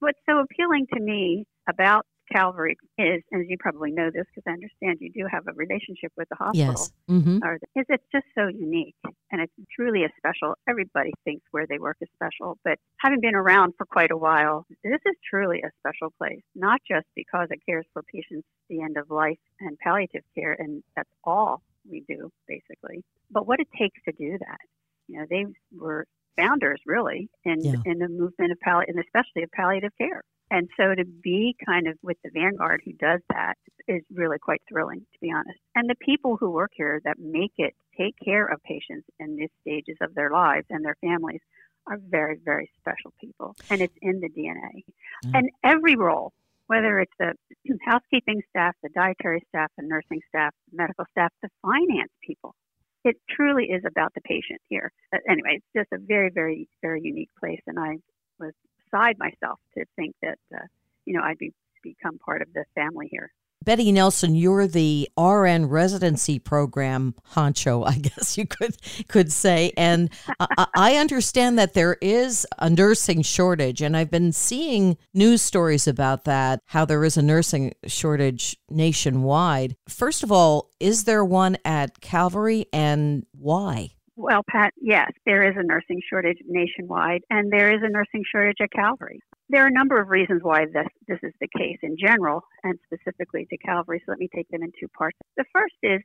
What's so appealing to me about Calvary is, as you probably know this because I understand you do have a relationship with the hospital. Yes. Mm-hmm. Or, is it's just so unique and it's truly a special. Everybody thinks where they work is special, but having been around for quite a while, this is truly a special place. Not just because it cares for patients at the end of life and palliative care, and that's all we do basically, but what it takes to do that. You know, they were founders really in Yeah. in the movement of palliative, and especially of palliative care. And so to be kind of with the vanguard who does that is really quite thrilling, to be honest. And the people who work here that make it take care of patients in these stages of their lives and their families are very, very special people. And it's in the DNA. Mm. And every role, whether it's the housekeeping staff, the dietary staff, the nursing staff, the medical staff, the finance people, it truly is about the patient here. But anyway, it's just a very, very, very unique place. And I was beside myself to think that, uh, you know, I'd be, become part of the family here. Betty Nelson, you're the RN residency program honcho, I guess you could could say, and I, I understand that there is a nursing shortage, and I've been seeing news stories about that. How there is a nursing shortage nationwide. First of all, is there one at Calvary, and why? Well, Pat, yes, there is a nursing shortage nationwide, and there is a nursing shortage at Calvary. There are a number of reasons why this, this is the case in general, and specifically to Calvary, so let me take them in two parts. The first is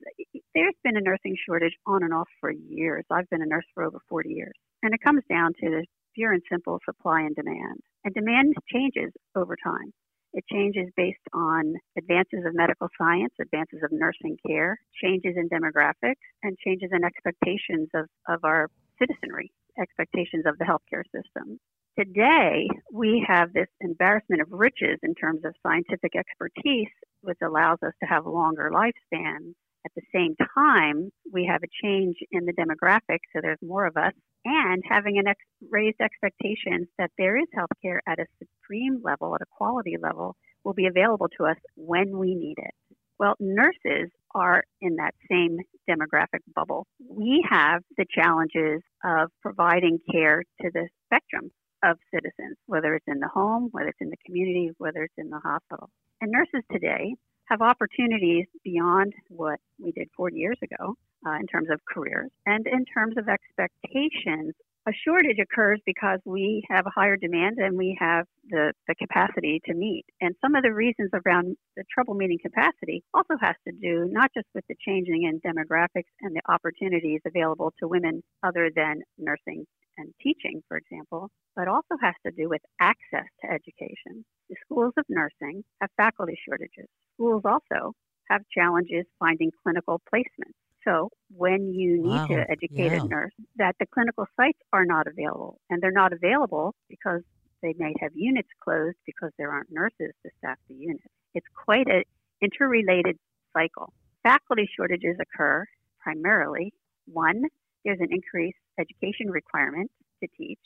there's been a nursing shortage on and off for years. I've been a nurse for over 40 years, and it comes down to the pure and simple supply and demand. And demand changes over time. It changes based on advances of medical science, advances of nursing care, changes in demographics, and changes in expectations of, of our citizenry, expectations of the healthcare system. Today, we have this embarrassment of riches in terms of scientific expertise, which allows us to have longer lifespans. At the same time, we have a change in the demographics, so there's more of us, and having an ex- raised expectations that there is healthcare at a supreme level, at a quality level, will be available to us when we need it. Well, nurses are in that same demographic bubble. We have the challenges of providing care to the spectrum of citizens, whether it's in the home, whether it's in the community, whether it's in the hospital. And nurses today have opportunities beyond what we did 40 years ago uh, in terms of careers and in terms of expectations. A shortage occurs because we have a higher demand and we have the, the capacity to meet. And some of the reasons around the trouble meeting capacity also has to do not just with the changing in demographics and the opportunities available to women other than nursing and teaching, for example, but also has to do with access to education. The schools of nursing have faculty shortages. Schools also have challenges finding clinical placements. So when you need Wow, to educate yeah. a nurse, that the clinical sites are not available, and they're not available because they may have units closed because there aren't nurses to staff the units. It's quite an interrelated cycle. Faculty shortages occur primarily one, there's an increased education requirement to teach,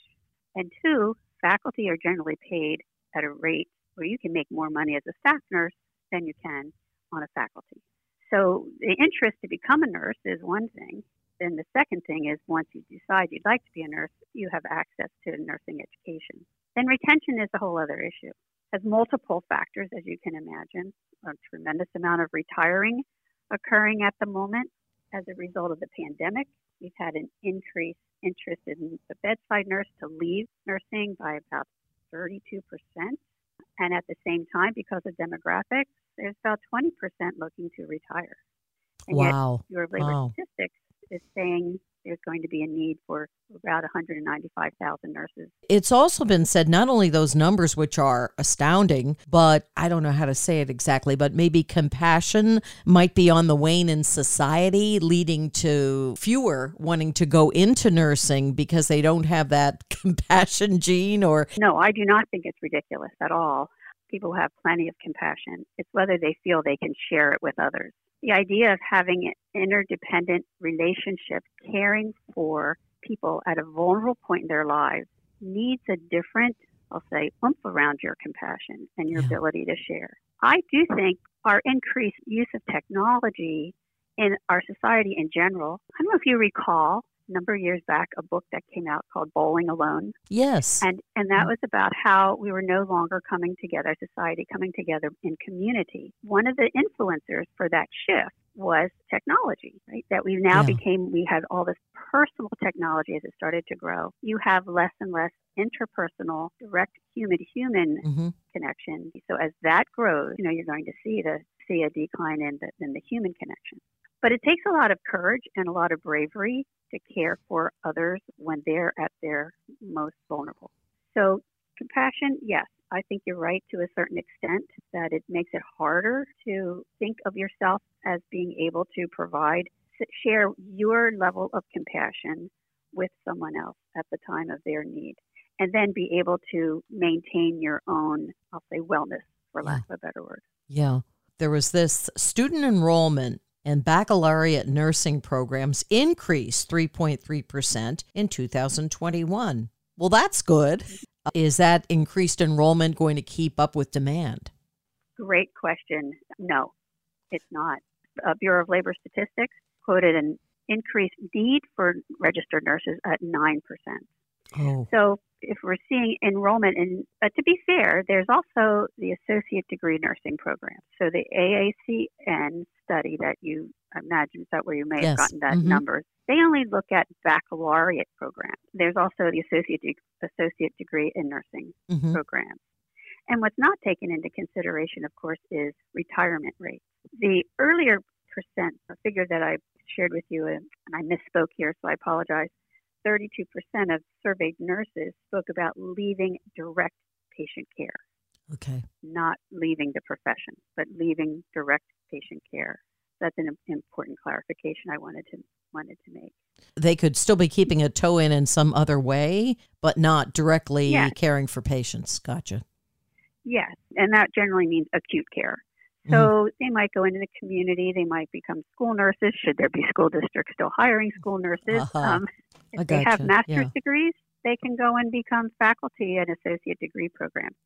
and two, faculty are generally paid at a rate where you can make more money as a staff nurse than you can on a faculty. So the interest to become a nurse is one thing. Then the second thing is once you decide you'd like to be a nurse, you have access to nursing education. Then retention is a whole other issue. Has multiple factors, as you can imagine. A tremendous amount of retiring occurring at the moment as a result of the pandemic. We've had an increased interest in the bedside nurse to leave nursing by about 32%. And at the same time, because of demographics, there's about 20% looking to retire. And Wow. Bureau of Labor Wow. Statistics is saying there's going to be a need for about 195,000 nurses. It's also been said not only those numbers, which are astounding, but I don't know how to say it exactly, but maybe compassion might be on the wane in society, leading to fewer wanting to go into nursing because they don't have that compassion gene or No, I do not think it's ridiculous at all. People have plenty of compassion. It's whether they feel they can share it with others. The idea of having an interdependent relationship, caring for people at a vulnerable point in their lives, needs a different, I'll say, oomph around your compassion and your Yeah. ability to share. I do think our increased use of technology in our society in general, I don't know if you recall number of years back a book that came out called Bowling Alone. Yes. And and that was about how we were no longer coming together, society coming together in community. One of the influencers for that shift was technology, right? That we now yeah. became, we had all this personal technology as it started to grow. You have less and less interpersonal, direct human human mm-hmm. connection. So as that grows, you know, you're going to see the see a decline in the, in the human connection. But it takes a lot of courage and a lot of bravery to care for others when they're at their most vulnerable. So compassion, yes, I think you're right to a certain extent that it makes it harder to think of yourself as being able to provide, share your level of compassion with someone else at the time of their need, and then be able to maintain your own, I'll say, wellness, for lack of a better word. Yeah. There was this student enrollment and baccalaureate nursing programs increased 3.3% in 2021. Well, that's good. Is that increased enrollment going to keep up with demand? Great question. No, it's not. Uh, Bureau of Labor Statistics quoted an increased need for registered nurses at 9%. Oh. So if we're seeing enrollment in, uh, to be fair, there's also the associate degree nursing program. So the AACN study that you imagine is that where you may yes. have gotten that mm-hmm. number. They only look at baccalaureate programs. There's also the associate de- associate degree in nursing mm-hmm. program. And what's not taken into consideration, of course, is retirement rates. The earlier percent figure that I shared with you, and I misspoke here, so I apologize. 32% of surveyed nurses spoke about leaving direct patient care. Okay. Not leaving the profession, but leaving direct patient care. That's an important clarification I wanted to wanted to make. They could still be keeping a toe in in some other way, but not directly yes. caring for patients. Gotcha. Yes, and that generally means acute care. So mm-hmm. they might go into the community. They might become school nurses. Should there be school districts still hiring school nurses? Uh-huh. Um, if they have master's yeah. degrees, they can go and become faculty at associate degree programs.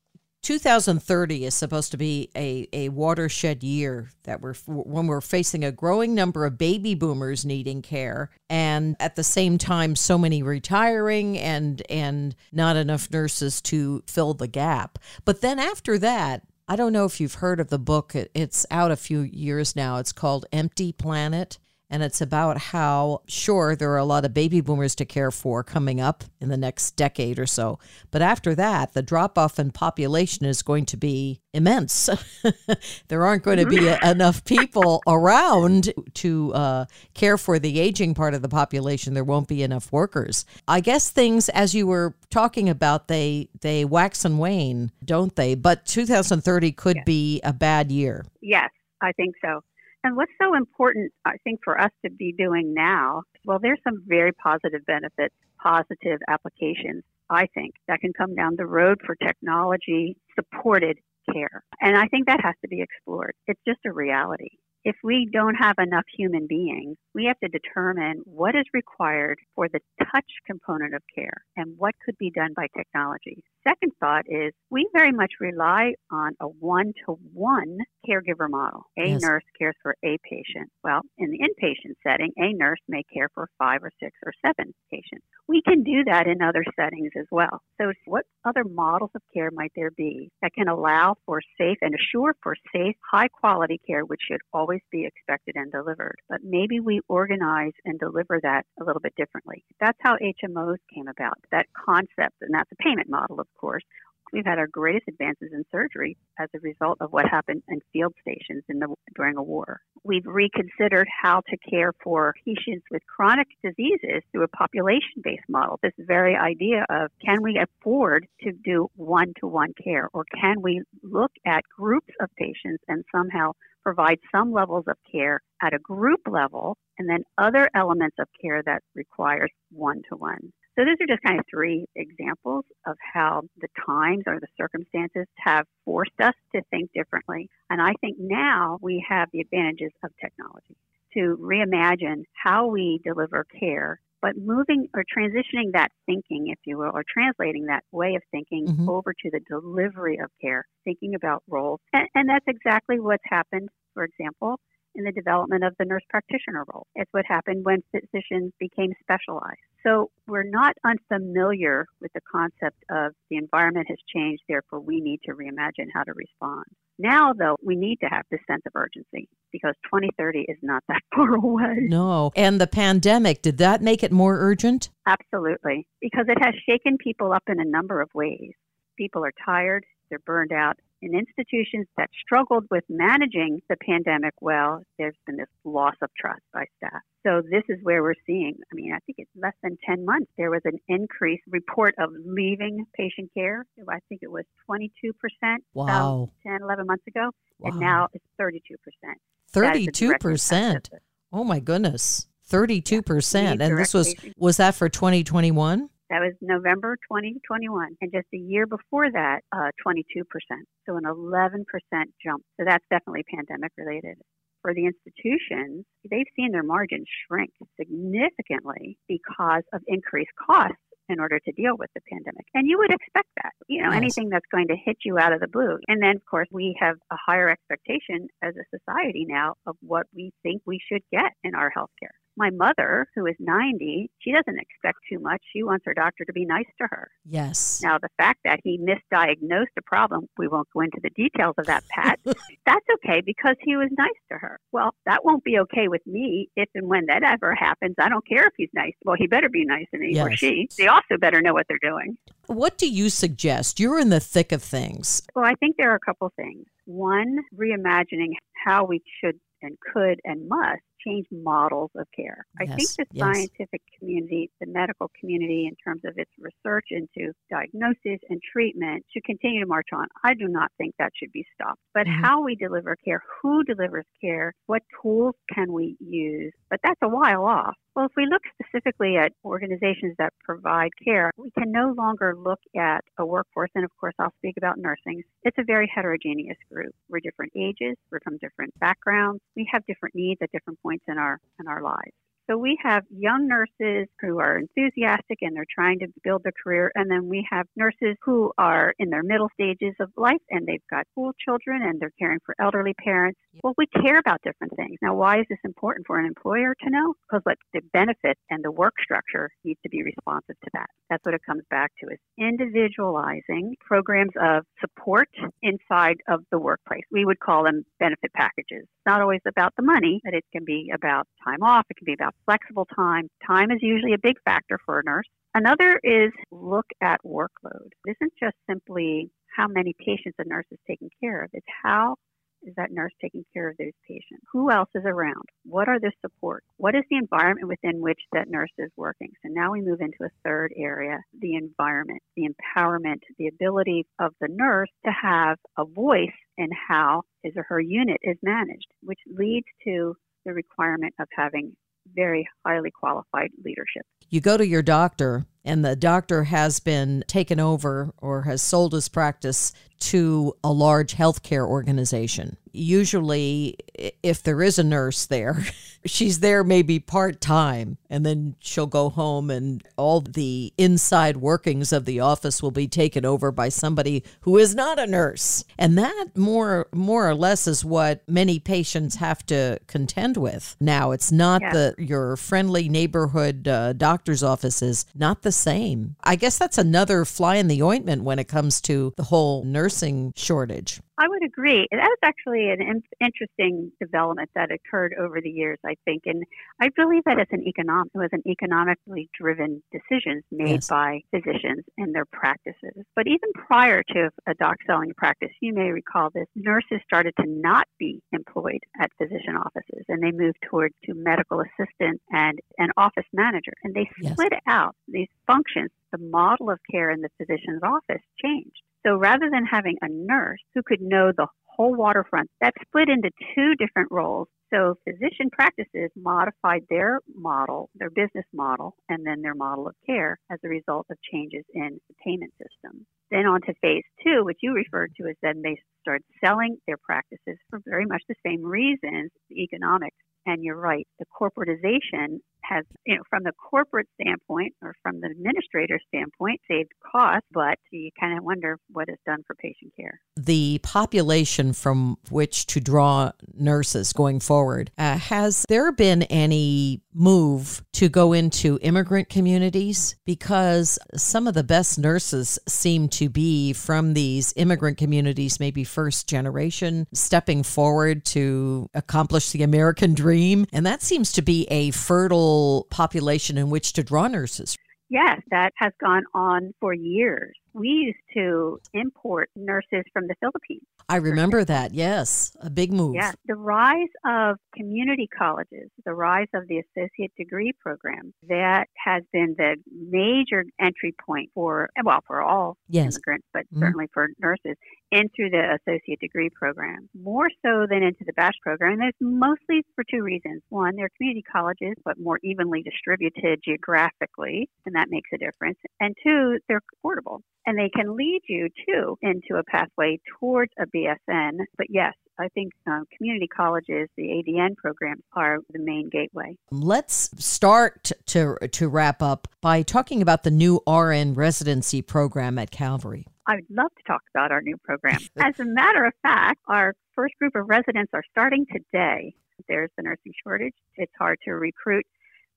2030 is supposed to be a, a watershed year that we're when we're facing a growing number of baby boomers needing care and at the same time so many retiring and and not enough nurses to fill the gap but then after that I don't know if you've heard of the book it's out a few years now it's called Empty Planet and it's about how, sure, there are a lot of baby boomers to care for coming up in the next decade or so. But after that, the drop off in population is going to be immense. there aren't going to be a, enough people around to uh, care for the aging part of the population. There won't be enough workers. I guess things, as you were talking about, they, they wax and wane, don't they? But 2030 could yes. be a bad year. Yes, I think so. And what's so important, I think, for us to be doing now, well, there's some very positive benefits, positive applications, I think, that can come down the road for technology supported care. And I think that has to be explored. It's just a reality if we don't have enough human beings, we have to determine what is required for the touch component of care and what could be done by technology. Second thought is we very much rely on a one to one caregiver model. A yes. nurse cares for a patient. Well, in the inpatient setting, a nurse may care for five or six or seven patients. We can do that in other settings as well. So, what other models of care might there be that can allow for safe and assure for safe, high quality care, which should always be expected and delivered? But maybe we organize and deliver that a little bit differently. That's how HMOs came about, that concept, and that's a payment model, of course. We've had our greatest advances in surgery as a result of what happened in field stations in the, during a war. We've reconsidered how to care for patients with chronic diseases through a population based model. This very idea of can we afford to do one to one care or can we look at groups of patients and somehow provide some levels of care at a group level and then other elements of care that requires one to one. So those are just kind of three examples of how the times or the circumstances have forced us to think differently. And I think now we have the advantages of technology to reimagine how we deliver care, but moving or transitioning that thinking, if you will, or translating that way of thinking mm-hmm. over to the delivery of care, thinking about roles. And, and that's exactly what's happened, for example, in the development of the nurse practitioner role. It's what happened when physicians became specialized. So we're not unfamiliar with the concept of the environment has changed, therefore we need to reimagine how to respond. Now, though, we need to have this sense of urgency because 2030 is not that far away. No. And the pandemic, did that make it more urgent? Absolutely, because it has shaken people up in a number of ways. People are tired, they're burned out, in institutions that struggled with managing the pandemic well, there's been this loss of trust by staff. So this is where we're seeing, I mean, I think it's less than 10 months, there was an increased report of leaving patient care. I think it was 22% wow. 10, 11 months ago, wow. and now it's 32%. 32%? Oh my goodness. 32%. Yeah, and this was, was that for 2021? That was November 2021. And just a year before that, uh, 22%. So an 11% jump. So that's definitely pandemic related. For the institutions, they've seen their margins shrink significantly because of increased costs in order to deal with the pandemic. And you would expect that, you know, anything that's going to hit you out of the blue. And then, of course, we have a higher expectation as a society now of what we think we should get in our healthcare. My mother, who is 90, she doesn't expect too much. She wants her doctor to be nice to her. Yes. Now, the fact that he misdiagnosed a problem, we won't go into the details of that, Pat. that's okay because he was nice to her. Well, that won't be okay with me if and when that ever happens. I don't care if he's nice. Well, he better be nice to me yes. or she. They also better know what they're doing. What do you suggest? You're in the thick of things. Well, I think there are a couple things. One, reimagining how we should and could and must change models of care. I think the yes. scientific community, the medical community, in terms of its research into diagnosis and treatment, should continue to march on. I do not think that should be stopped. But mm-hmm. how we deliver care, who delivers care, what tools can we use? But that's a while off. Well, if we look specifically at organizations that provide care, we can no longer look at a workforce, and of course, I'll speak about nursing. It's a very heterogeneous group. We're different ages, we're from different backgrounds, we have different needs at different points in our in our lives. So we have young nurses who are enthusiastic and they're trying to build their career. And then we have nurses who are in their middle stages of life and they've got school children and they're caring for elderly parents. Well, we care about different things. Now, why is this important for an employer to know? Because what the benefit and the work structure needs to be responsive to that. That's what it comes back to is individualizing programs of support inside of the workplace. We would call them benefit packages. It's not always about the money, but it can be about time off. It can be about flexible time. Time is usually a big factor for a nurse. Another is look at workload. It isn't just simply how many patients a nurse is taking care of, it's how is that nurse taking care of those patients? Who else is around? What are the supports? What is the environment within which that nurse is working? So now we move into a third area the environment, the empowerment, the ability of the nurse to have a voice in how his or her unit is managed, which leads to the requirement of having very highly qualified leadership. You go to your doctor, and the doctor has been taken over or has sold his practice to a large healthcare organization. Usually, if there is a nurse there, she's there maybe part time, and then she'll go home, and all the inside workings of the office will be taken over by somebody who is not a nurse. And that more, more or less is what many patients have to contend with now. It's not yeah. the your friendly neighborhood uh, doctor's offices, not the same. I guess that's another fly in the ointment when it comes to the whole nursing shortage. I would agree. That was actually an in- interesting development that occurred over the years, I think, and I believe that it's an economic, it was an economically driven decisions made yes. by physicians in their practices. But even prior to a doc selling practice, you may recall this: nurses started to not be employed at physician offices, and they moved towards to medical assistant and an office manager, and they yes. split out these functions. The model of care in the physician's office changed. So rather than having a nurse who could know the whole waterfront, that split into two different roles. So physician practices modified their model, their business model, and then their model of care as a result of changes in the payment system. Then on to phase two, which you referred to as then they start selling their practices for very much the same reasons, the economics And you're right, the corporatization has, you know, from the corporate standpoint or from the administrator standpoint, saved costs, but you kind of wonder what it's done for patient care. The population from which to draw nurses going forward, uh, has there been any move to go into immigrant communities? Because some of the best nurses seem to be from these immigrant communities, maybe first generation, stepping forward to accomplish the American dream. And that seems to be a fertile population in which to draw nurses. Yes, that has gone on for years. We used to import nurses from the Philippines. I remember that, yes, a big move. Yes, the rise of community colleges, the rise of the associate degree program, that has been the major entry point for, well, for all yes. immigrants, but mm-hmm. certainly for nurses, into the associate degree program, more so than into the bachelor program. And there's mostly for two reasons. One, they're community colleges, but more evenly distributed geographically, and that makes a difference. And two, they're affordable and they can lead you too into a pathway towards a BSN. But yes, I think um, community colleges, the ADN programs, are the main gateway. Let's start to to wrap up by talking about the new RN residency program at Calvary. I'd love to talk about our new program. As a matter of fact, our first group of residents are starting today. There's the nursing shortage. It's hard to recruit,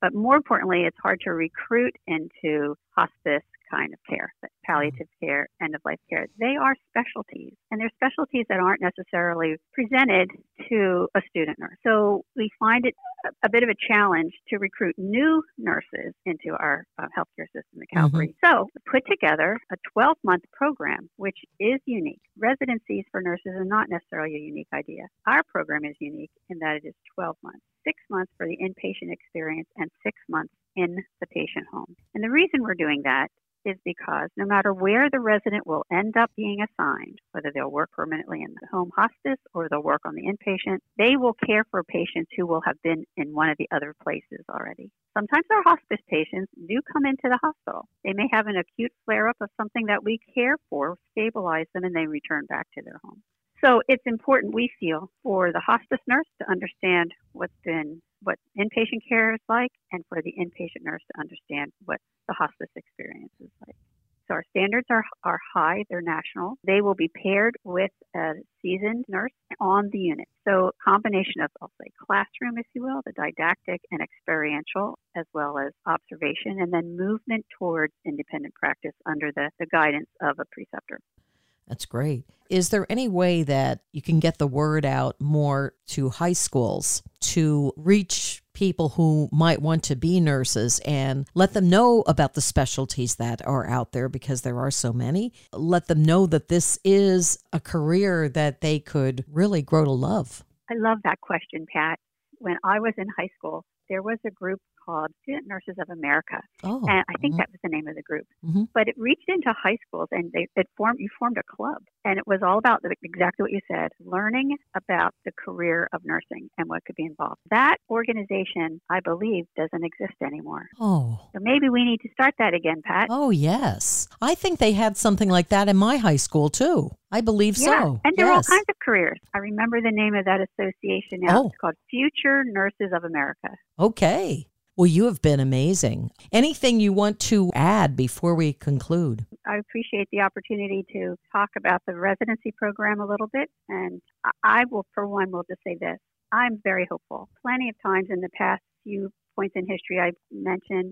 but more importantly, it's hard to recruit into hospice kind of care, palliative care, end of life care. They are specialties, and they're specialties that aren't necessarily presented to a student nurse. So we find it a bit of a challenge to recruit new nurses into our uh, healthcare system at Calvary. Mm-hmm. So put together a 12 month program, which is unique. Residencies for nurses are not necessarily a unique idea. Our program is unique in that it is 12 months six months for the inpatient experience and six months in the patient home. And the reason we're doing that is because no matter where the resident will end up being assigned, whether they'll work permanently in the home hospice or they'll work on the inpatient, they will care for patients who will have been in one of the other places already. Sometimes our hospice patients do come into the hospital. They may have an acute flare up of something that we care for, stabilize them, and they return back to their home. So it's important, we feel, for the hospice nurse to understand what's been what inpatient care is like and for the inpatient nurse to understand what the hospice experience is. So our standards are, are high, they're national. They will be paired with a seasoned nurse on the unit. So combination of, I'll say, classroom, if you will, the didactic and experiential, as well as observation, and then movement towards independent practice under the, the guidance of a preceptor. That's great. Is there any way that you can get the word out more to high schools to reach people who might want to be nurses and let them know about the specialties that are out there because there are so many? Let them know that this is a career that they could really grow to love. I love that question, Pat. When I was in high school, there was a group called Student Nurses of America, oh, and I think mm-hmm. that was the name of the group. Mm-hmm. But it reached into high schools, and they it formed. You formed a club, and it was all about the, exactly what you said: learning about the career of nursing and what could be involved. That organization, I believe, doesn't exist anymore. Oh, so maybe we need to start that again, Pat. Oh yes, I think they had something like that in my high school too. I believe yeah. so. And there yes. are all kinds of careers. I remember the name of that association now. Oh. It's called Future Nurses of America. Okay. Well, you have been amazing. Anything you want to add before we conclude? I appreciate the opportunity to talk about the residency program a little bit. And I will, for one, will just say this I'm very hopeful. Plenty of times in the past few points in history I've mentioned,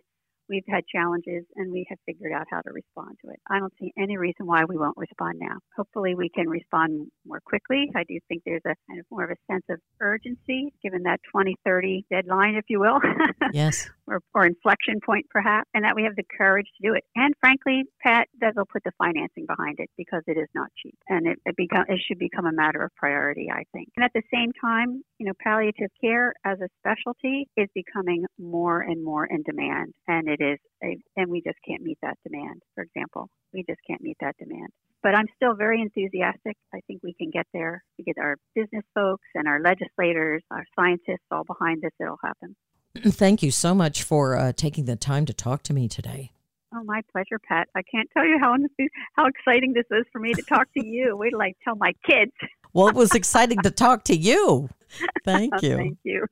we've had challenges and we have figured out how to respond to it. I don't see any reason why we won't respond now. Hopefully, we can respond more quickly. I do think there's a kind of more of a sense of urgency given that 2030 deadline, if you will. Yes. or, or inflection point, perhaps, and that we have the courage to do it. And frankly, Pat, that will put the financing behind it because it is not cheap and it, it, become, it should become a matter of priority, I think. And at the same time, you know, palliative care as a specialty is becoming more and more in demand. And it is, a, and we just can't meet that demand, for example. We just can't meet that demand. But I'm still very enthusiastic. I think we can get there. We get our business folks and our legislators, our scientists all behind this. It'll happen. Thank you so much for uh, taking the time to talk to me today. Oh, my pleasure, Pat. I can't tell you how how exciting this is for me to talk to you. Wait till I tell my kids. well, it was exciting to talk to you. Thank you. Thank you.